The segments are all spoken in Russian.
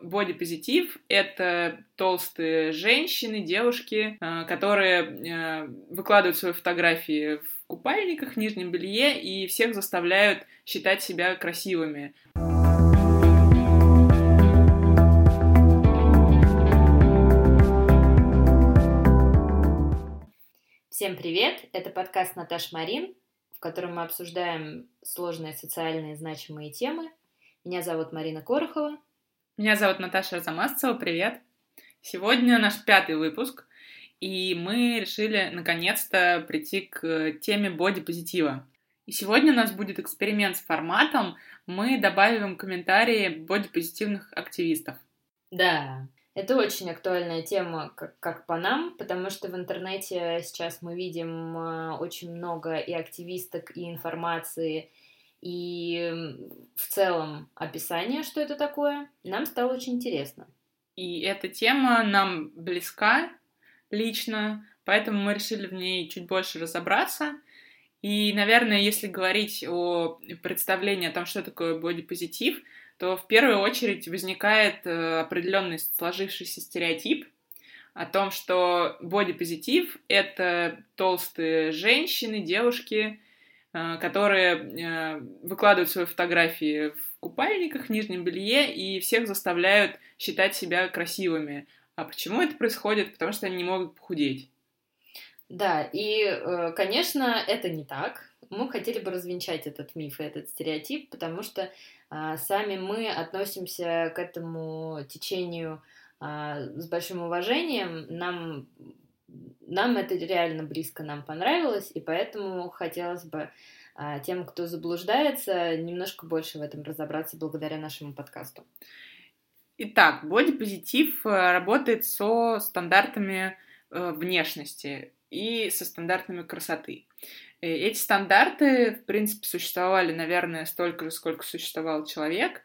Бодипозитив — это толстые женщины, девушки, э, которые э, выкладывают свои фотографии в купальниках, нижнем белье и всех заставляют считать себя красивыми. Всем привет! Это подкаст Наташ Марин, в котором мы обсуждаем сложные социальные значимые темы. Меня зовут Марина Корохова. Меня зовут Наташа Арзамасцева, привет! Сегодня наш пятый выпуск, и мы решили наконец-то прийти к теме бодипозитива. И сегодня у нас будет эксперимент с форматом. Мы добавим комментарии бодипозитивных активистов. Да, это очень актуальная тема, как, как по нам, потому что в интернете сейчас мы видим э, очень много и активисток, и информации, и в целом описание, что это такое, нам стало очень интересно. И эта тема нам близка лично, поэтому мы решили в ней чуть больше разобраться. И, наверное, если говорить о представлении о том, что такое бодипозитив, то в первую очередь возникает э, определенный сложившийся стереотип о том, что бодипозитив — это толстые женщины, девушки, которые э, выкладывают свои фотографии в купальниках, в нижнем белье и всех заставляют считать себя красивыми. А почему это происходит? Потому что они не могут похудеть. Да, и, э, конечно, это не так. Мы хотели бы развенчать этот миф и этот стереотип, потому что а, сами мы относимся к этому течению а, с большим уважением. Нам нам это реально близко нам понравилось, и поэтому хотелось бы а, тем, кто заблуждается, немножко больше в этом разобраться благодаря нашему подкасту. Итак, бодипозитив э, работает со стандартами э, внешности и со стандартами красоты. Э, эти стандарты, в принципе, существовали, наверное, столько же, сколько существовал человек.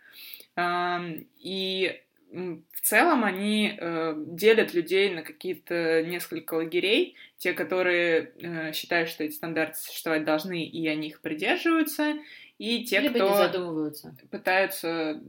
И в целом они э, делят людей на какие-то несколько лагерей. Те, которые э, считают, что эти стандарты существовать должны, и они их придерживаются, и те, Либо кто пытаются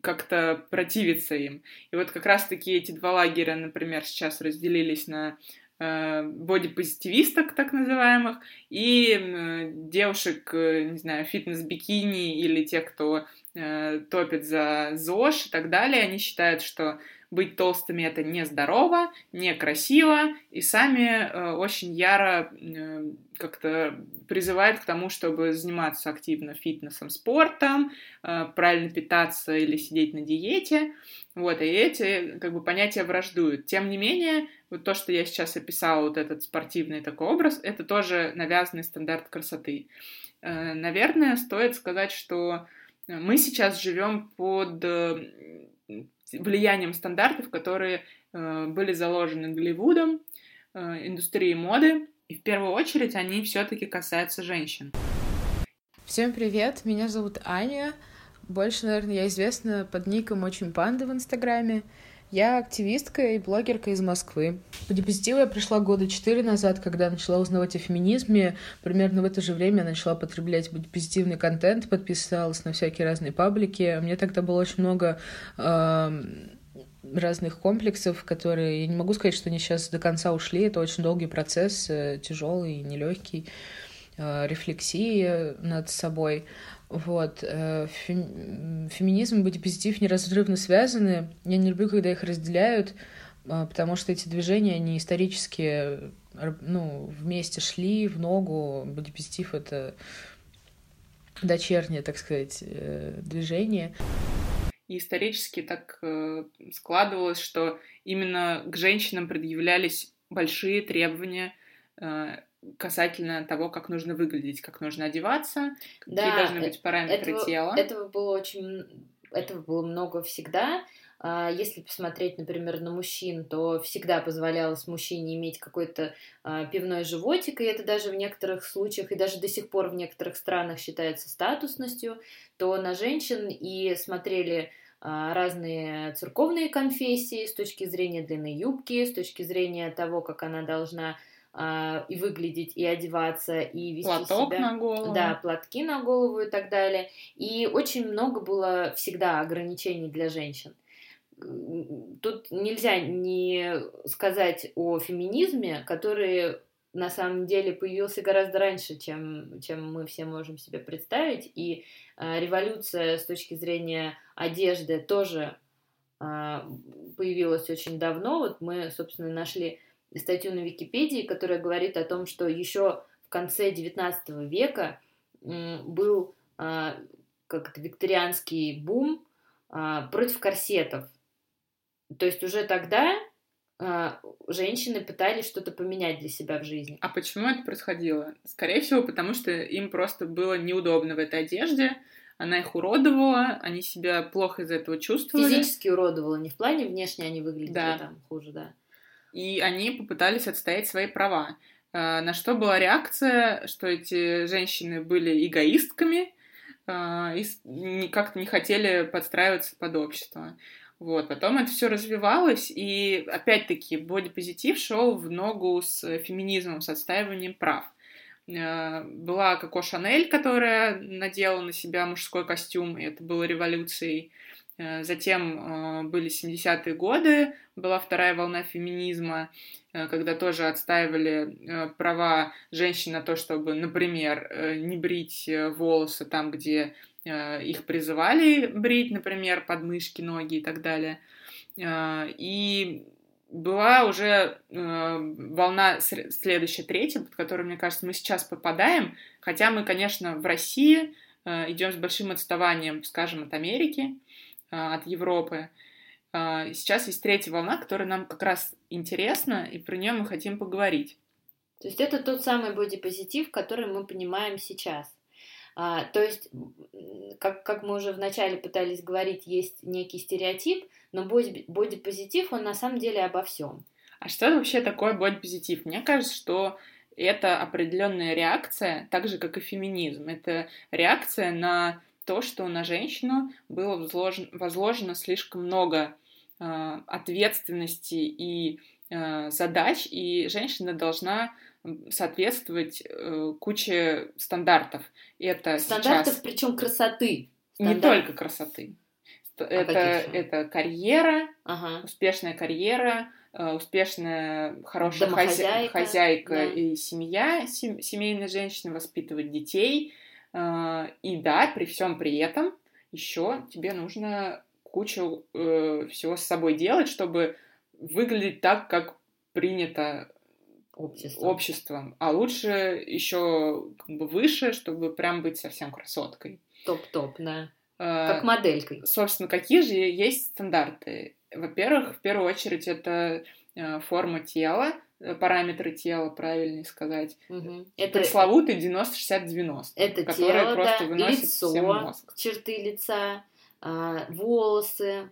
как-то противиться им. И вот как раз-таки эти два лагеря, например, сейчас разделились на бодипозитивисток, так называемых, и э, девушек, э, не знаю, фитнес-бикини или тех, кто э, топит за ЗОЖ и так далее, они считают, что быть толстыми это нездорово, некрасиво, и сами э, очень яро э, как-то призывают к тому, чтобы заниматься активно фитнесом, спортом, э, правильно питаться или сидеть на диете. Вот, и эти как бы понятия враждуют. Тем не менее, вот то, что я сейчас описала, вот этот спортивный такой образ, это тоже навязанный стандарт красоты. Э, наверное, стоит сказать, что мы сейчас живем под влиянием стандартов, которые э, были заложены Голливудом, э, индустрией моды, и в первую очередь они все-таки касаются женщин. Всем привет, меня зовут Аня. Больше, наверное, я известна под ником Очень Панда в Инстаграме. Я активистка и блогерка из Москвы. По депозитиву я пришла года четыре назад, когда начала узнавать о феминизме. Примерно в это же время я начала потреблять позитивный контент, подписалась на всякие разные паблики. Мне тогда было очень много э, разных комплексов, которые... Я не могу сказать, что они сейчас до конца ушли. Это очень долгий процесс, э, тяжелый, нелегкий, э, рефлексии над собой. Вот. Э, феминизм и бодипозитив неразрывно связаны. Я не люблю, когда их разделяют, а, потому что эти движения, они исторически ну, вместе шли в ногу. Бодипозитив — это дочернее, так сказать, э, движение. И исторически так э, складывалось, что именно к женщинам предъявлялись большие требования касательно того, как нужно выглядеть, как нужно одеваться, какие да, должны быть параметры этого, тела. Этого было очень, этого было много всегда. А, если посмотреть, например, на мужчин, то всегда позволялось мужчине иметь какой-то а, пивной животик, и это даже в некоторых случаях, и даже до сих пор в некоторых странах считается статусностью, то на женщин и смотрели а, разные церковные конфессии с точки зрения длины юбки, с точки зрения того, как она должна а, и выглядеть, и одеваться, и вести Платок себя. на голову. Да, платки на голову и так далее. И очень много было всегда ограничений для женщин. тут нельзя не сказать о феминизме, который на самом деле появился гораздо раньше, чем, чем мы все можем себе представить. И э, революция с точки зрения одежды тоже э, появилась очень давно. Вот мы, собственно, нашли статью на Википедии, которая говорит о том, что еще в конце XIX века был э, как это, викторианский бум э, против корсетов. То есть уже тогда а, женщины пытались что-то поменять для себя в жизни. А почему это происходило? Скорее всего, потому что им просто было неудобно в этой одежде, она их уродовала, они себя плохо из-за этого чувствовали. Физически уродовала, не в плане внешне они выглядели да. там хуже, да. И они попытались отстоять свои права. А, на что была реакция, что эти женщины были эгоистками а, и как-то не хотели подстраиваться под общество. Вот, потом это все развивалось, и опять-таки бодипозитив шел в ногу с феминизмом, с отстаиванием прав. Э, была Коко Шанель, которая надела на себя мужской костюм, и это было революцией. Э, затем э, были 70-е годы, была вторая волна феминизма, когда тоже отстаивали права женщин на то, чтобы, например, не брить волосы там, где Э, их призывали брить, например, подмышки, ноги и так далее. Э, и была уже э, волна следующая, третья, под которую, мне кажется, мы сейчас попадаем, хотя мы, конечно, в России идем с большим отставанием, скажем, от Америки, от Европы. Сейчас есть третья волна, которая нам как раз интересна, и про нее мы хотим поговорить. То есть это тот самый бодипозитив, который мы понимаем сейчас. А, то есть, как, как мы уже вначале пытались говорить, есть некий стереотип, но бодипозитив, он на самом деле обо всем. А что вообще такое бодипозитив? Мне кажется, что это определенная реакция, так же как и феминизм. Это реакция на то, что на женщину было возложено, возложено слишком много э, ответственности и э, задач, и женщина должна соответствовать э, куче стандартов. И это стандартов, сейчас... причем красоты. Стандарт. Не только красоты. А это, это карьера, ага. успешная карьера, э, успешная хорошая хозяйка, хозяйка да. и семья, сем, семейная женщина, воспитывать детей. Э, и да, при всем при этом еще тебе нужно кучу э, всего с собой делать, чтобы выглядеть так, как принято обществом. обществом. А лучше еще как бы выше, чтобы прям быть совсем красоткой. Топ-топ, да. А, как моделькой. Собственно, какие же есть стандарты? Во-первых, в первую очередь, это э, форма тела, параметры тела, правильнее сказать. Угу. Это пресловутый 90-60-90, это который тело, просто да, выносит лицо, всем мозг. черты лица, а, волосы,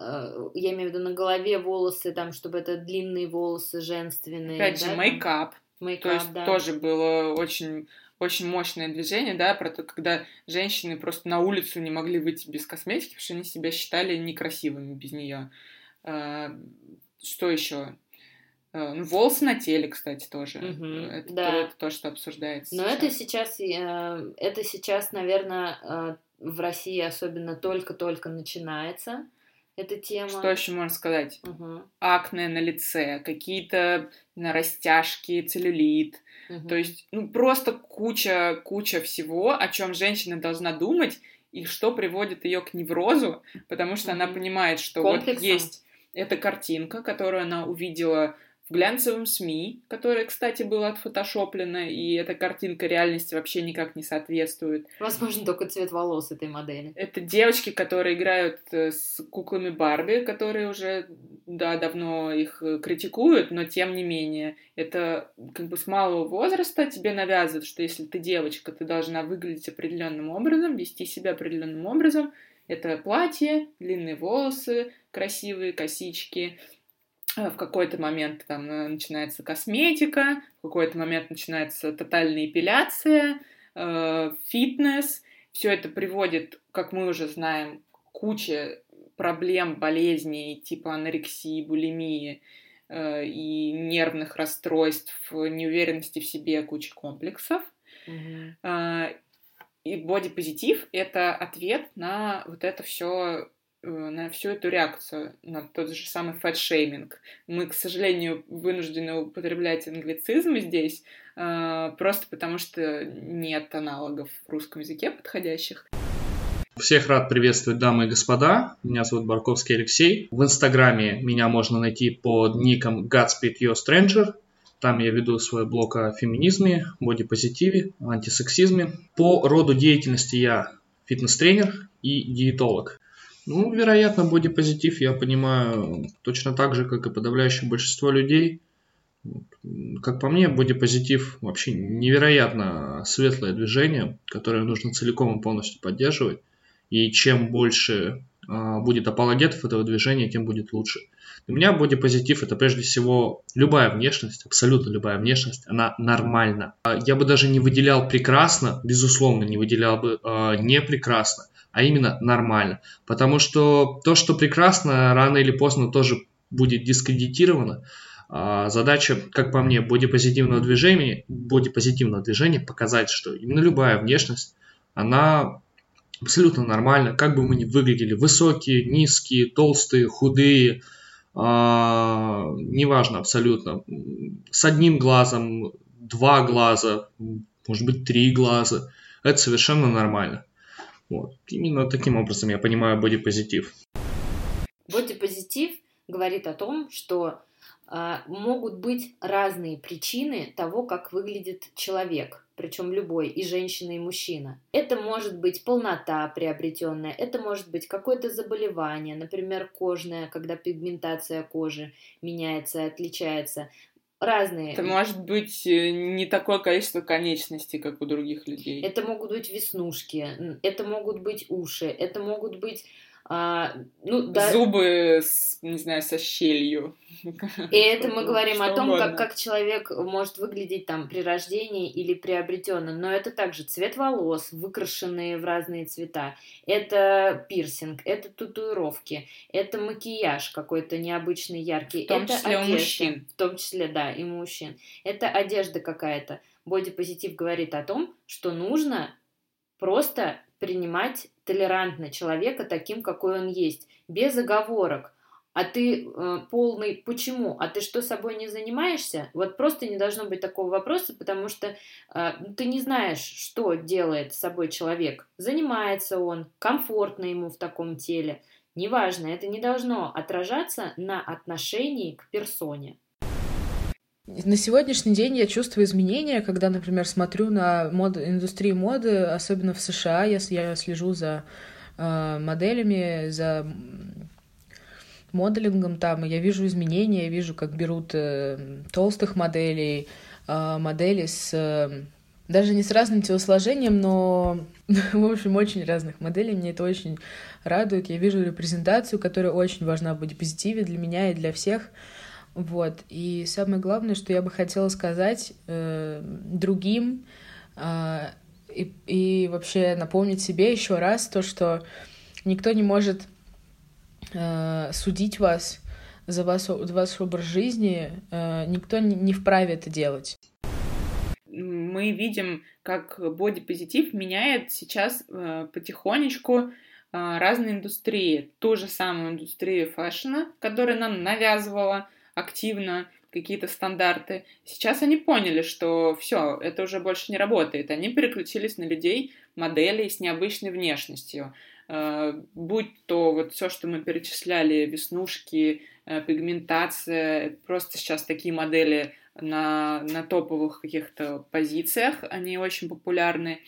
Э, я имею в виду на голове волосы, там, чтобы это длинные волосы женственные. Опять да, же, мейкап. Мейкап, то есть да. тоже было очень очень мощное движение, да, про то, когда женщины просто на улицу не могли выйти без косметики, потому что они себя считали некрасивыми без нее. Э, что еще? Э, ну, волосы на теле, кстати, тоже. Угу, это, да. то, это то, что обсуждается. Но сейчас. это сейчас, это сейчас, наверное, в России особенно только-только начинается эта тема. Что еще можно сказать? Угу. Акне на лице, какие-то на растяжки, целлюлит. Угу. То есть, ну, просто куча, куча всего, о чем женщина должна думать, и что приводит ее к неврозу, потому что угу. она понимает, что Комплексом. вот есть эта картинка, которую она увидела в глянцевом СМИ, которое, кстати, было отфотошоплено, и эта картинка реальности вообще никак не соответствует. Возможно, только цвет волос этой модели. Это девочки, которые играют э, с куклами Барби, которые уже, да, давно их э, критикуют, но тем не менее, это как бы с малого возраста тебе навязывают, что если ты девочка, ты должна выглядеть определенным образом, вести себя определенным образом. Это платье, длинные волосы, красивые косички, в какой-то момент там э, начинается косметика, в какой-то момент начинается тотальная эпиляция, э, фитнес. Все это приводит, как мы уже знаем, к куче проблем, болезней типа анорексии, булимии э, и нервных расстройств, неуверенности в себе, куча комплексов. Mm-hmm. Э, и бодипозитив — это ответ на вот это все на всю эту реакцию, на тот же самый фэтшейминг. Мы, к сожалению, вынуждены употреблять англицизмы здесь, просто потому что нет аналогов в русском языке подходящих. Всех рад приветствовать, дамы и господа. Меня зовут Барковский Алексей. В Инстаграме меня можно найти под ником Godspeed Your Stranger. Там я веду свой блог о феминизме, бодипозитиве, антисексизме. По роду деятельности я фитнес-тренер и диетолог. Ну, вероятно, бодипозитив я понимаю точно так же, как и подавляющее большинство людей. Как по мне, бодипозитив вообще невероятно светлое движение, которое нужно целиком и полностью поддерживать. И чем больше э, будет апологетов этого движения, тем будет лучше. Для меня бодипозитив это прежде всего любая внешность, абсолютно любая внешность, она нормальна. А я бы даже не выделял прекрасно, безусловно, не выделял бы э, не прекрасно, а именно нормально. Потому что то, что прекрасно, рано или поздно тоже будет дискредитировано. Задача, как по мне, бодипозитивного движения, бодипозитивного движения показать, что именно любая внешность, она абсолютно нормально, как бы мы ни выглядели, высокие, низкие, толстые, худые, а, неважно абсолютно, с одним глазом, два глаза, может быть три глаза, это совершенно нормально. Вот. Именно таким образом я понимаю бодипозитив. Бодипозитив говорит о том, что э, могут быть разные причины того, как выглядит человек причем любой, и женщина, и мужчина. Это может быть полнота приобретенная, это может быть какое-то заболевание, например, кожное, когда пигментация кожи меняется, отличается. Разные. Это может быть э, не такое количество конечностей, как у других людей. Это могут быть веснушки, это могут быть уши, это могут быть а, ну, да... Зубы, с, не знаю, со щелью. И это мы говорим о том, как, как человек может выглядеть там при рождении или приобретенно. Но это также цвет волос, выкрашенные в разные цвета. Это пирсинг, это татуировки, это макияж какой-то необычный, яркий. В том это числе одежда, у мужчин. В том числе, да, и мужчин. Это одежда какая-то. Бодипозитив говорит о том, что нужно просто принимать толерантно человека таким, какой он есть, без оговорок. А ты э, полный почему? А ты что собой не занимаешься? Вот просто не должно быть такого вопроса, потому что э, ты не знаешь, что делает с собой человек. Занимается он, комфортно ему в таком теле. Неважно, это не должно отражаться на отношении к персоне. На сегодняшний день я чувствую изменения, когда, например, смотрю на мод, индустрию моды, особенно в США, я, я слежу за э, моделями, за моделингом там, я вижу изменения, я вижу, как берут э, толстых моделей, э, модели с... Э, даже не с разным телосложением, но, в общем, очень разных моделей. Мне это очень радует. Я вижу репрезентацию, которая очень важна в бодипозитиве для меня и для всех. Вот. И самое главное, что я бы хотела сказать э, другим э, и, и вообще напомнить себе еще раз то, что никто не может э, судить вас за вас, ваш образ жизни, э, никто не, не вправе это делать. Мы видим, как бодипозитив меняет сейчас э, потихонечку э, разные индустрии. Ту же самую индустрию фэшна, которая нам навязывала активно какие-то стандарты. Сейчас они поняли, что все, это уже больше не работает. Они переключились на людей, моделей с необычной внешностью. Э, будь то вот все, что мы перечисляли, веснушки, э, пигментация, просто сейчас такие модели на, на топовых каких-то позициях, они очень популярны.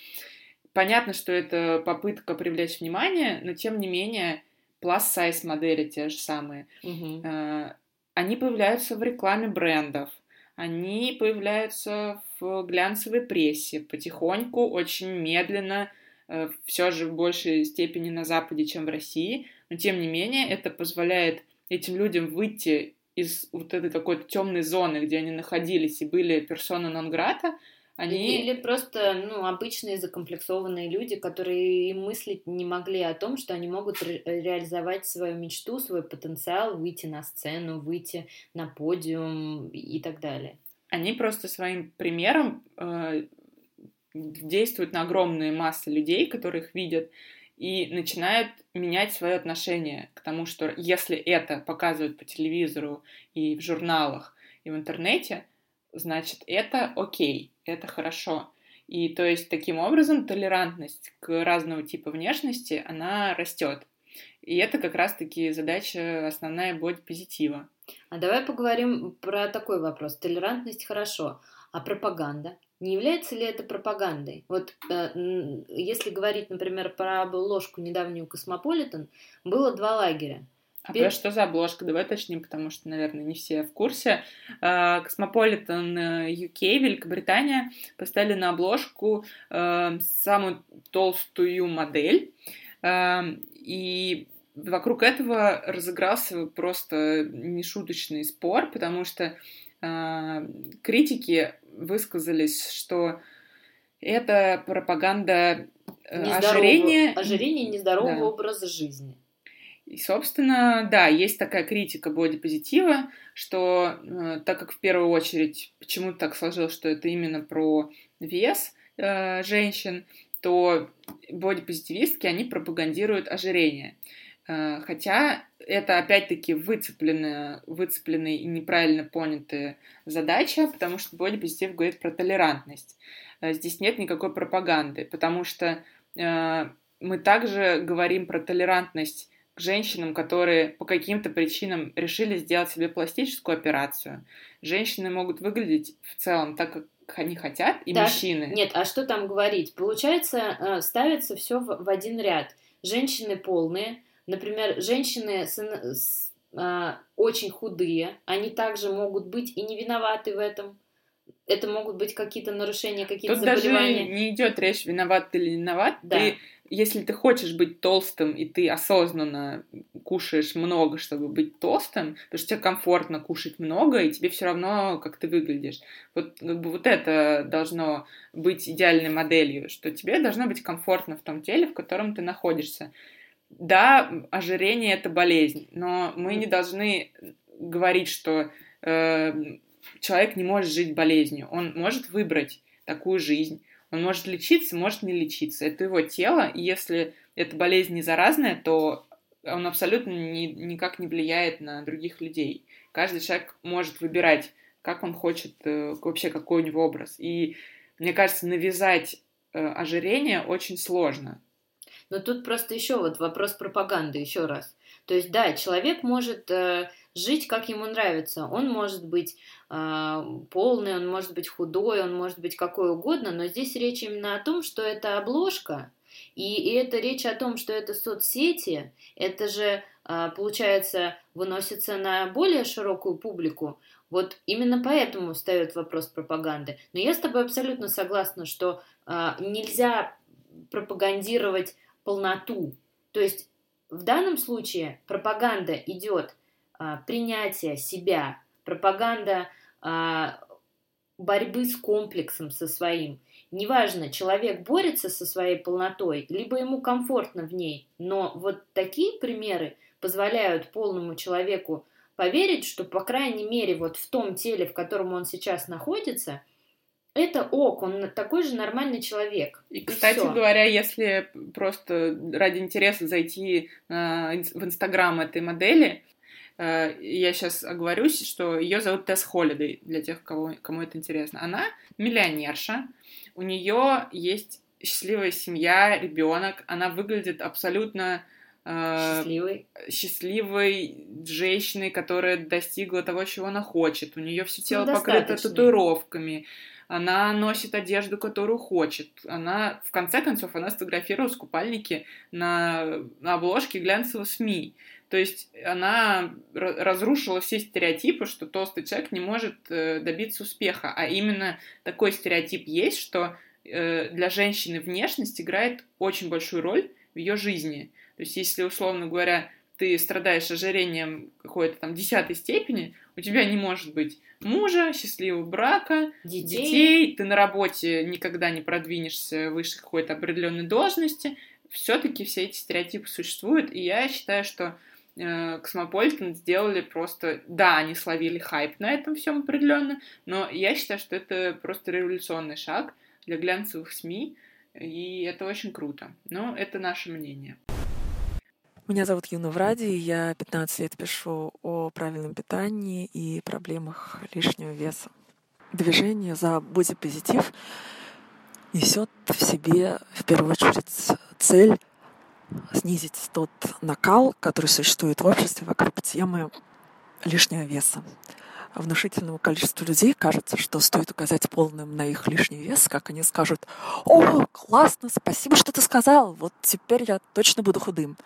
Понятно, что это попытка привлечь внимание, но тем не менее plus-size модели те же самые. Угу они появляются в рекламе брендов, они появляются в глянцевой прессе потихоньку, очень медленно, э, все же в большей степени на Западе, чем в России, но тем не менее это позволяет этим людям выйти из вот этой какой-то темной зоны, где они находились и были персона нон-грата, они... Или просто, ну, обычные закомплексованные люди, которые и мыслить не могли о том, что они могут ре- реализовать свою мечту, свой потенциал, выйти на сцену, выйти на подиум и так далее. Они просто своим примером э, действуют на огромные массы людей, которые их видят, и начинают менять свое отношение к тому, что если это показывают по телевизору и в журналах, и в интернете, значит, это окей, это хорошо. И то есть таким образом толерантность к разного типа внешности, она растет. И это как раз-таки задача основная бодипозитива. А давай поговорим про такой вопрос. Толерантность хорошо, а пропаганда? Не является ли это пропагандой? Вот э, если говорить, например, про обложку недавнюю Космополитен, было два лагеря. А Пер... что за обложка? Давай уточним, потому что, наверное, не все в курсе. Космополитен UK, Великобритания, поставили на обложку э, самую толстую модель. Э, и вокруг этого разыгрался просто нешуточный спор, потому что э, критики высказались, что это пропаганда ожирения. Ожирение нездорового да. образа жизни. И, собственно, да, есть такая критика бодипозитива, что э, так как в первую очередь почему-то так сложилось, что это именно про вес э, женщин, то бодипозитивистки, они пропагандируют ожирение. Э, хотя это опять-таки выцепленная, выцепленная и неправильно понятая задача, потому что бодипозитив говорит про толерантность. Э, здесь нет никакой пропаганды, потому что э, мы также говорим про толерантность к женщинам, которые по каким-то причинам решили сделать себе пластическую операцию. Женщины могут выглядеть в целом так, как они хотят, и да, мужчины. Нет, а что там говорить? Получается, э, ставится все в один ряд. Женщины полные, например, женщины с, с, а, очень худые, они также могут быть и не виноваты в этом. Это могут быть какие-то нарушения, какие-то Тут заболевания. даже не идет речь виноват или не виноват. Да. Ты если ты хочешь быть толстым, и ты осознанно кушаешь много, чтобы быть толстым, потому что тебе комфортно кушать много, и тебе все равно, как ты выглядишь. Вот, как бы вот это должно быть идеальной моделью, что тебе должно быть комфортно в том теле, в котором ты находишься. Да, ожирение это болезнь, но мы не должны говорить, что э, человек не может жить болезнью. Он может выбрать такую жизнь. Он может лечиться, может не лечиться. Это его тело, и если эта болезнь не заразная, то он абсолютно ни, никак не влияет на других людей. Каждый человек может выбирать, как он хочет, э, вообще какой у него образ. И мне кажется, навязать э, ожирение очень сложно. Но тут просто еще вот вопрос пропаганды, еще раз. То есть, да, человек может э, жить, как ему нравится. Он может быть э, полный, он может быть худой, он может быть какой угодно, но здесь речь именно о том, что это обложка, и, и это речь о том, что это соцсети, это же, э, получается, выносится на более широкую публику. Вот именно поэтому встает вопрос пропаганды. Но я с тобой абсолютно согласна, что э, нельзя пропагандировать полноту. То есть в данном случае пропаганда идет принятия себя, пропаганда а, борьбы с комплексом со своим. Неважно, человек борется со своей полнотой, либо ему комфортно в ней, но вот такие примеры позволяют полному человеку поверить, что, по крайней мере, вот в том теле, в котором он сейчас находится, это ок, он такой же нормальный человек. И, кстати и говоря, если просто ради интереса зайти э, в Инстаграм этой модели, я сейчас оговорюсь, что ее зовут Тесс Холидей, для тех, кого, кому это интересно. Она миллионерша, у нее есть счастливая семья, ребенок, она выглядит абсолютно э, счастливой. счастливой женщиной, которая достигла того, чего она хочет. У нее все тело покрыто татуировками. Она носит одежду, которую хочет. Она, в конце концов, она сфотографировалась в купальнике на, на обложке глянцевого СМИ. То есть она разрушила все стереотипы, что толстый человек не может э, добиться успеха. А именно такой стереотип есть, что э, для женщины внешность играет очень большую роль в ее жизни. То есть если, условно говоря, ты страдаешь ожирением какой-то там десятой степени, у тебя не может быть мужа, счастливого брака, детей. детей, ты на работе никогда не продвинешься выше какой-то определенной должности. Все-таки все эти стереотипы существуют, и я считаю, что Космополитен сделали просто... Да, они словили хайп на этом всем определенно, но я считаю, что это просто революционный шаг для глянцевых СМИ. и это очень круто. Но это наше мнение. Меня зовут Юна Вради, я 15 лет пишу о правильном питании и проблемах лишнего веса. Движение за бодипозитив несет в себе в первую очередь цель снизить тот накал, который существует в обществе вокруг темы лишнего веса. Внушительному количеству людей кажется, что стоит указать полным на их лишний вес, как они скажут «О, классно, спасибо, что ты сказал, вот теперь я точно буду худым».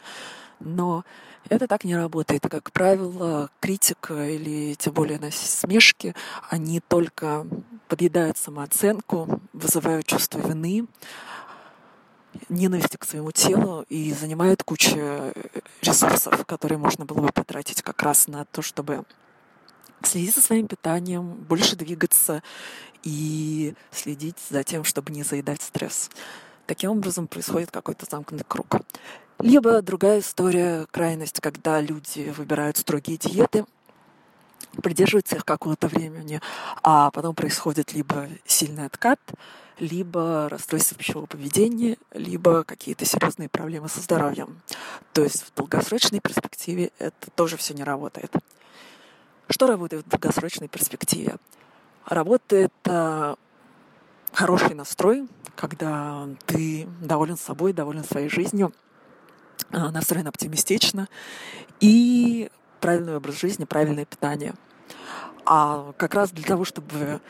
Но это так не работает. Как правило, критика или тем более насмешки, они только подъедают самооценку, вызывают чувство вины, ненависти к своему телу и занимают кучу ресурсов, которые можно было бы потратить как раз на то, чтобы следить за своим питанием, больше двигаться и следить за тем, чтобы не заедать стресс. Таким образом происходит какой-то замкнутый круг. Либо другая история, крайность, когда люди выбирают строгие диеты, придерживаются их какое-то времени, а потом происходит либо сильный откат, либо расстройство пищевого поведения, либо какие-то серьезные проблемы со здоровьем. То есть в долгосрочной перспективе это тоже все не работает. Что работает в долгосрочной перспективе? Работает а, хороший настрой, когда ты доволен собой, доволен своей жизнью, а, настроен оптимистично и правильный образ жизни, правильное питание. А как раз для того, чтобы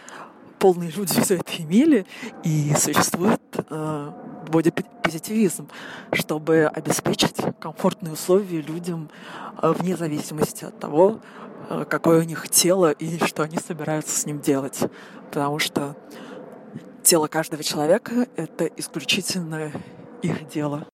полные люди все это имели, и существует э, бодипозитивизм, чтобы обеспечить комфортные условия людям э, вне зависимости от того, э, какое у них тело и что они собираются с ним делать. Потому что тело каждого человека — это исключительно их дело.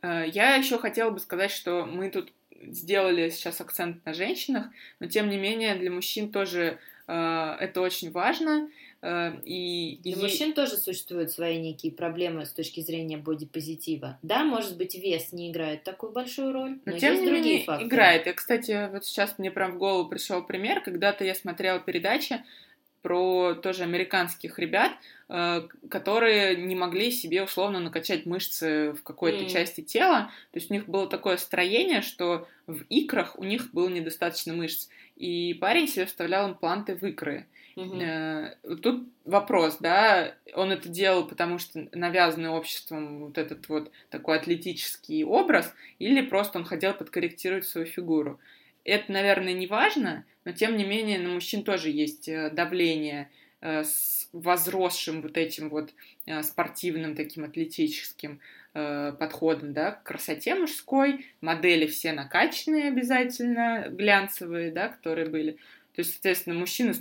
Э, я еще хотела бы сказать, что мы тут сделали сейчас акцент на женщинах, но тем не менее для мужчин тоже э, это очень важно. Э, и для и... мужчин тоже существуют свои некие проблемы с точки зрения бодипозитива. Да, может быть, вес не играет такую большую роль, но, но тем есть не другие менее факторы. играет. И, кстати, вот сейчас мне прям в голову пришел пример. Когда-то я смотрела передачи про тоже американских ребят, э, которые не могли себе условно накачать мышцы в какой-то mm. части тела. То есть у них было такое строение, что в икрах у них было недостаточно мышц. И парень себе вставлял импланты в икры. Mm-hmm. Тут вопрос, да, он это делал, потому что навязанный обществом вот этот вот такой атлетический образ, или просто он хотел подкорректировать свою фигуру. Это, наверное, не важно, но тем не менее на мужчин тоже есть э, давление э, с возросшим вот этим вот э, спортивным таким атлетическим подходом, да, к красоте мужской, модели все накачанные обязательно, глянцевые, да, которые были. То есть, соответственно, мужчина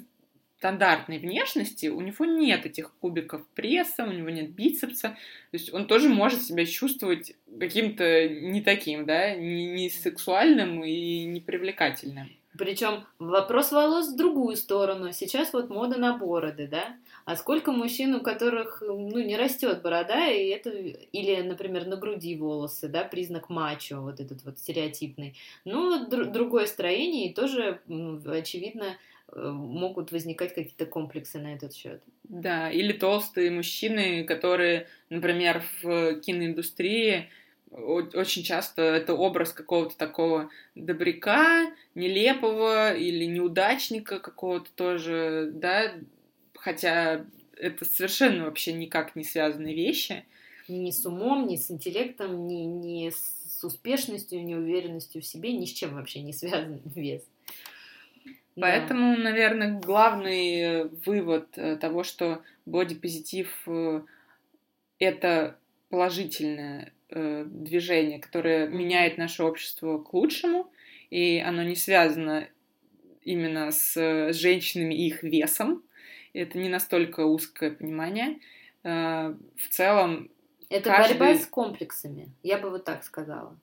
стандартной внешности, у него нет этих кубиков пресса, у него нет бицепса, то есть он тоже может себя чувствовать каким-то не таким, да, не, не сексуальным и не привлекательным. Причем вопрос волос в другую сторону. Сейчас вот мода на бороды, да? А сколько мужчин, у которых ну, не растет борода, и это, или, например, на груди волосы, да, признак мачо, вот этот вот стереотипный. Ну, др- другое строение, и тоже, очевидно, э, могут возникать какие-то комплексы на этот счет. Да, или толстые мужчины, которые, например, в киноиндустрии очень часто это образ какого-то такого добряка, нелепого или неудачника какого-то тоже, да, хотя это совершенно вообще никак не связанные вещи. Ни с умом, ни с интеллектом, ни, ни с успешностью, ни уверенностью в себе, ни с чем вообще не связан вес. Поэтому, да. наверное, главный вывод э, того, что бодипозитив э, это положительное э, движение, которое меняет наше общество к лучшему, и оно не связано именно с, с женщинами и их весом. Это не настолько узкое понимание. Э, в целом... Это каждый... борьба с комплексами, я бы вот так сказала.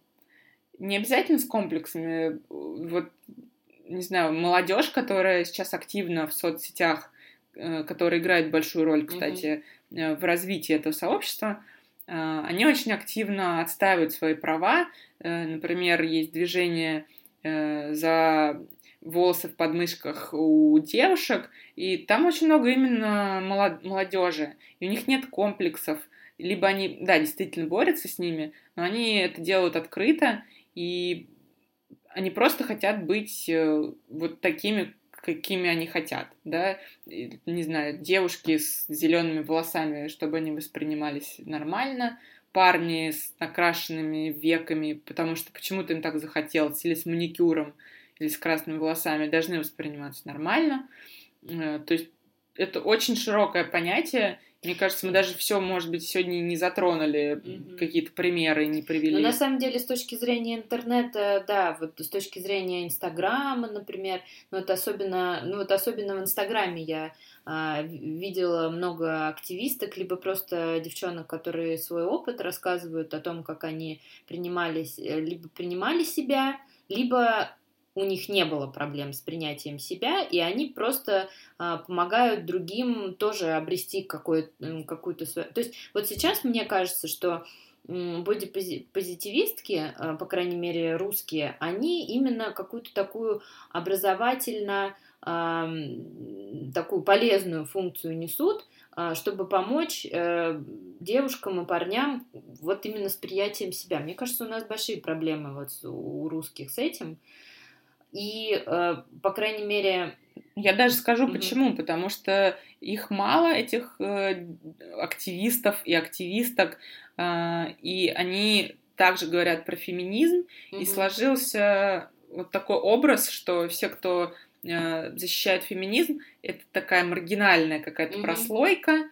Не обязательно с комплексами. Вот, не знаю, молодежь, которая сейчас активна в соцсетях, э, которая играет большую роль, кстати, mm-hmm. в развитии этого сообщества, Э, они очень активно отстаивают свои права. Э, например, есть движение э, за волосы в подмышках у девушек, и там очень много именно молодежи, и у них нет комплексов, либо они, да, действительно борются с ними, но они это делают открыто, и они просто хотят быть э, вот такими, какими они хотят, да, не знаю, девушки с зелеными волосами, чтобы они воспринимались нормально, парни с накрашенными веками, потому что почему-то им так захотелось, или с маникюром, или с красными волосами, должны восприниматься нормально. Э, то есть это очень широкое понятие, мне кажется, мы даже все, может быть, сегодня не затронули, mm-hmm. какие-то примеры не привели. Но на самом деле, с точки зрения интернета, да, вот с точки зрения Инстаграма, например, ну это особенно, ну вот особенно в Инстаграме я а, видела много активисток, либо просто девчонок, которые свой опыт рассказывают о том, как они принимались, э, либо принимали себя, либо у них не было проблем с принятием себя, и они просто а, помогают другим тоже обрести какую-то свою... То есть вот сейчас мне кажется, что бодипозитивистки, а, по крайней мере русские, они именно какую-то такую образовательно а, такую полезную функцию несут, а, чтобы помочь э, девушкам и парням вот именно с приятием себя. Мне кажется, у нас большие проблемы вот у русских с этим. И, э, по крайней мере... Я даже скажу mm-hmm. почему. Потому что их мало, этих э, активистов и активисток, э, и они также говорят про феминизм, mm-hmm. и сложился вот такой образ, что все, кто э, защищает феминизм, это такая маргинальная какая-то mm-hmm. прослойка,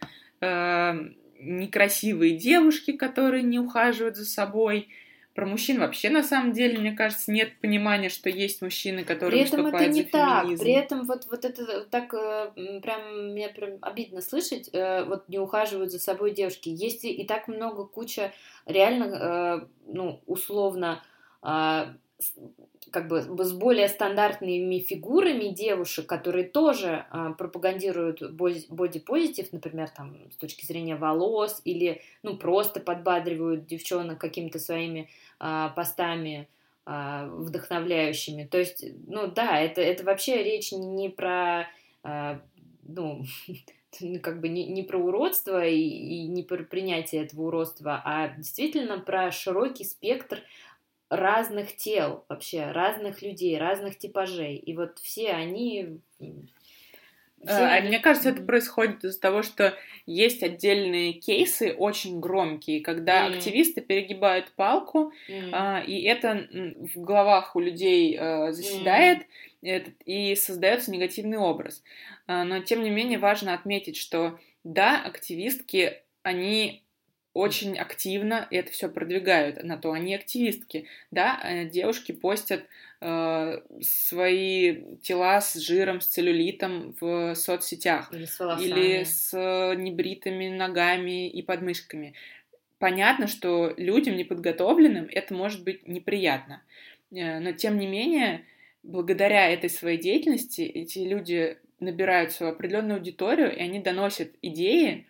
некрасивые девушки, которые не ухаживают за собой, про мужчин вообще на самом деле, мне кажется, нет понимания, что есть мужчины, которые При этом это не так. При этом вот, вот это так э, прям мне прям обидно слышать, э, вот не ухаживают за собой девушки. Есть и так много куча реально, э, ну, условно, а, как бы с более стандартными фигурами девушек, которые тоже а, пропагандируют бодипозитив, например, там с точки зрения волос или ну просто подбадривают девчонок какими-то своими а, постами а, вдохновляющими. То есть, ну да, это это вообще речь не, про а, ну как бы не, не про уродство и, и не про принятие этого уродства, а действительно про широкий спектр разных тел вообще, разных людей, разных типажей. И вот все они... Все а, они... Мне кажется, это происходит из-за того, что есть отдельные кейсы очень громкие, когда mm. активисты перегибают палку, mm. а, и это в головах у людей а, заседает mm. этот, и создается негативный образ. А, но тем не менее важно отметить, что да, активистки, они очень активно это все продвигают, на то они активистки, да, э, девушки постят э, свои тела с жиром, с целлюлитом в соцсетях. Или с волосами. Или с э, небритыми ногами и подмышками. Понятно, что людям неподготовленным это может быть неприятно, э, но тем не менее, благодаря этой своей деятельности эти люди набирают свою определенную аудиторию, и они доносят идеи,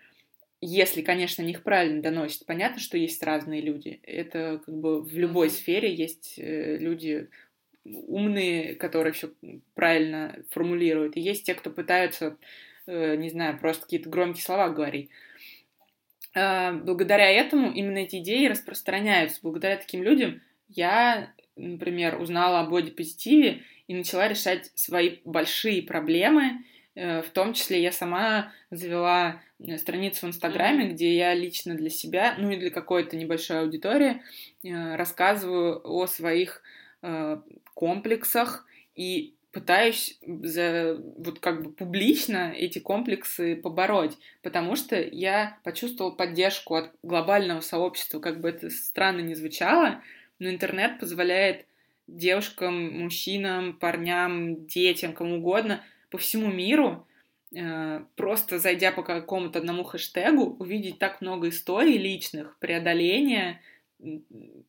если, конечно, них правильно доносит. Понятно, что есть разные люди. Это как бы в любой сфере есть э, люди умные, которые все правильно формулируют. И есть те, кто пытаются, э, не знаю, просто какие-то громкие слова говорить. А, благодаря этому именно эти идеи распространяются. Благодаря таким людям я, например, узнала о бодипозитиве и начала решать свои большие проблемы, в том числе я сама завела э, страницу в Инстаграме, где я лично для себя, ну и для какой-то небольшой аудитории э, рассказываю о своих комплексах и пытаюсь за, вот как бы публично эти комплексы побороть, потому что я почувствовала поддержку от глобального сообщества, как бы это странно не звучало, но интернет позволяет девушкам, мужчинам, парням, детям, кому угодно по всему миру, э, просто зайдя по какому-то одному хэштегу, увидеть так много историй личных, преодоления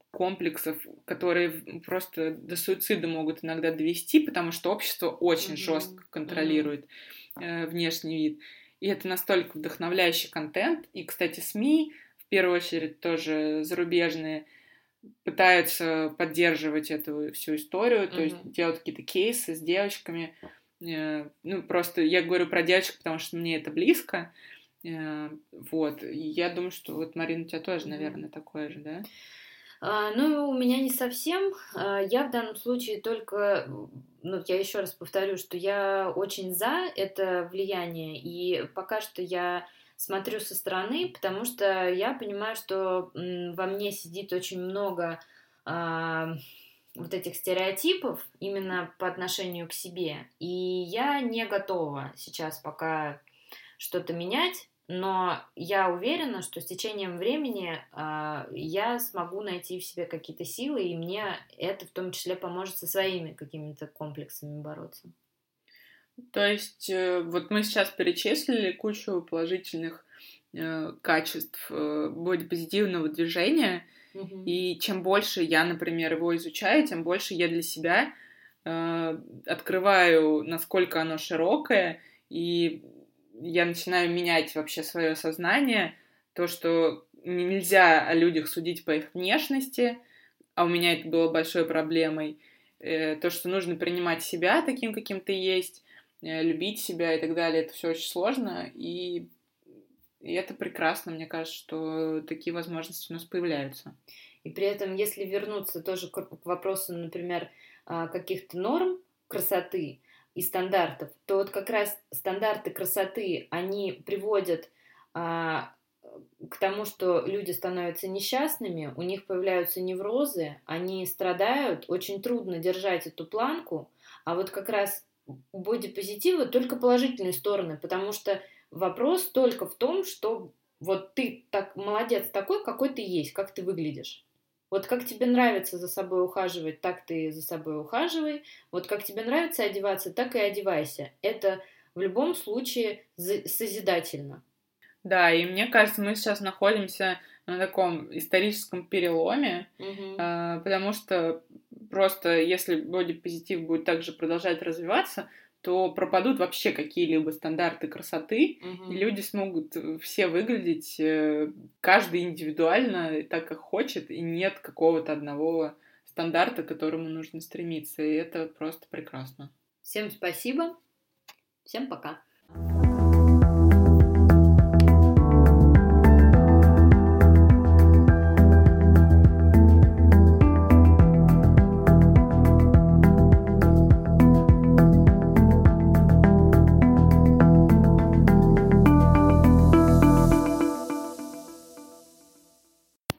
комплексов, которые просто до суицида могут иногда довести, потому что общество очень mm-hmm. жестко контролирует mm-hmm. внешний вид. И это настолько вдохновляющий контент. И, кстати, СМИ, в первую очередь, тоже зарубежные, пытаются поддерживать эту всю историю, mm-hmm. то есть делать какие-то кейсы с девочками, ну, просто я говорю про девочек, потому что мне это близко. Э, вот. Я думаю, что вот, Марина, у тебя тоже, наверное, такое же, да? А, ну, у меня не совсем. А, я в данном случае только, ну, я еще раз повторю, что я очень за это влияние, и пока что я смотрю со стороны, потому что я понимаю, что во мне сидит очень много а, вот этих стереотипов именно по отношению к себе, и я не готова сейчас пока что-то менять, но я уверена, что с течением времени э, я смогу найти в себе какие-то силы, и мне это в том числе поможет со своими какими-то комплексами бороться. То есть э, вот мы сейчас перечислили кучу положительных э, качеств э, бодипозитивного движения, Мгм. и чем больше я, например, его изучаю, тем больше я для себя э, открываю, насколько оно широкое, и я начинаю менять вообще свое сознание, то, что нельзя о людях судить по их внешности, а у меня это было большой проблемой, э, то, что нужно принимать себя таким, каким ты есть, э, любить себя и так далее, это все очень сложно, и, и это прекрасно, мне кажется, что такие возможности у нас появляются. И при этом, если вернуться тоже к вопросу, например, а, каких-то норм красоты и стандартов, то вот как раз стандарты красоты, они приводят а, к тому, что люди становятся несчастными, у них появляются неврозы, они страдают, очень трудно держать эту планку, а вот как раз бодипозитива только положительные стороны, потому что вопрос только в том, что вот ты так молодец такой, какой ты есть, как ты выглядишь. Вот как тебе нравится за собой ухаживать, так ты за собой ухаживай. Вот как тебе нравится одеваться, так и одевайся. Это в любом случае созидательно. Да, и мне кажется, мы сейчас находимся на таком историческом переломе, а, потому что просто если бодипозитив будет также продолжать развиваться, то пропадут вообще какие-либо стандарты красоты, Мгм. и люди смогут э, все выглядеть э, каждый индивидуально, так как хочет, и нет какого-то одного стандарта, к которому нужно стремиться, и это просто прекрасно. Всем спасибо. Всем пока.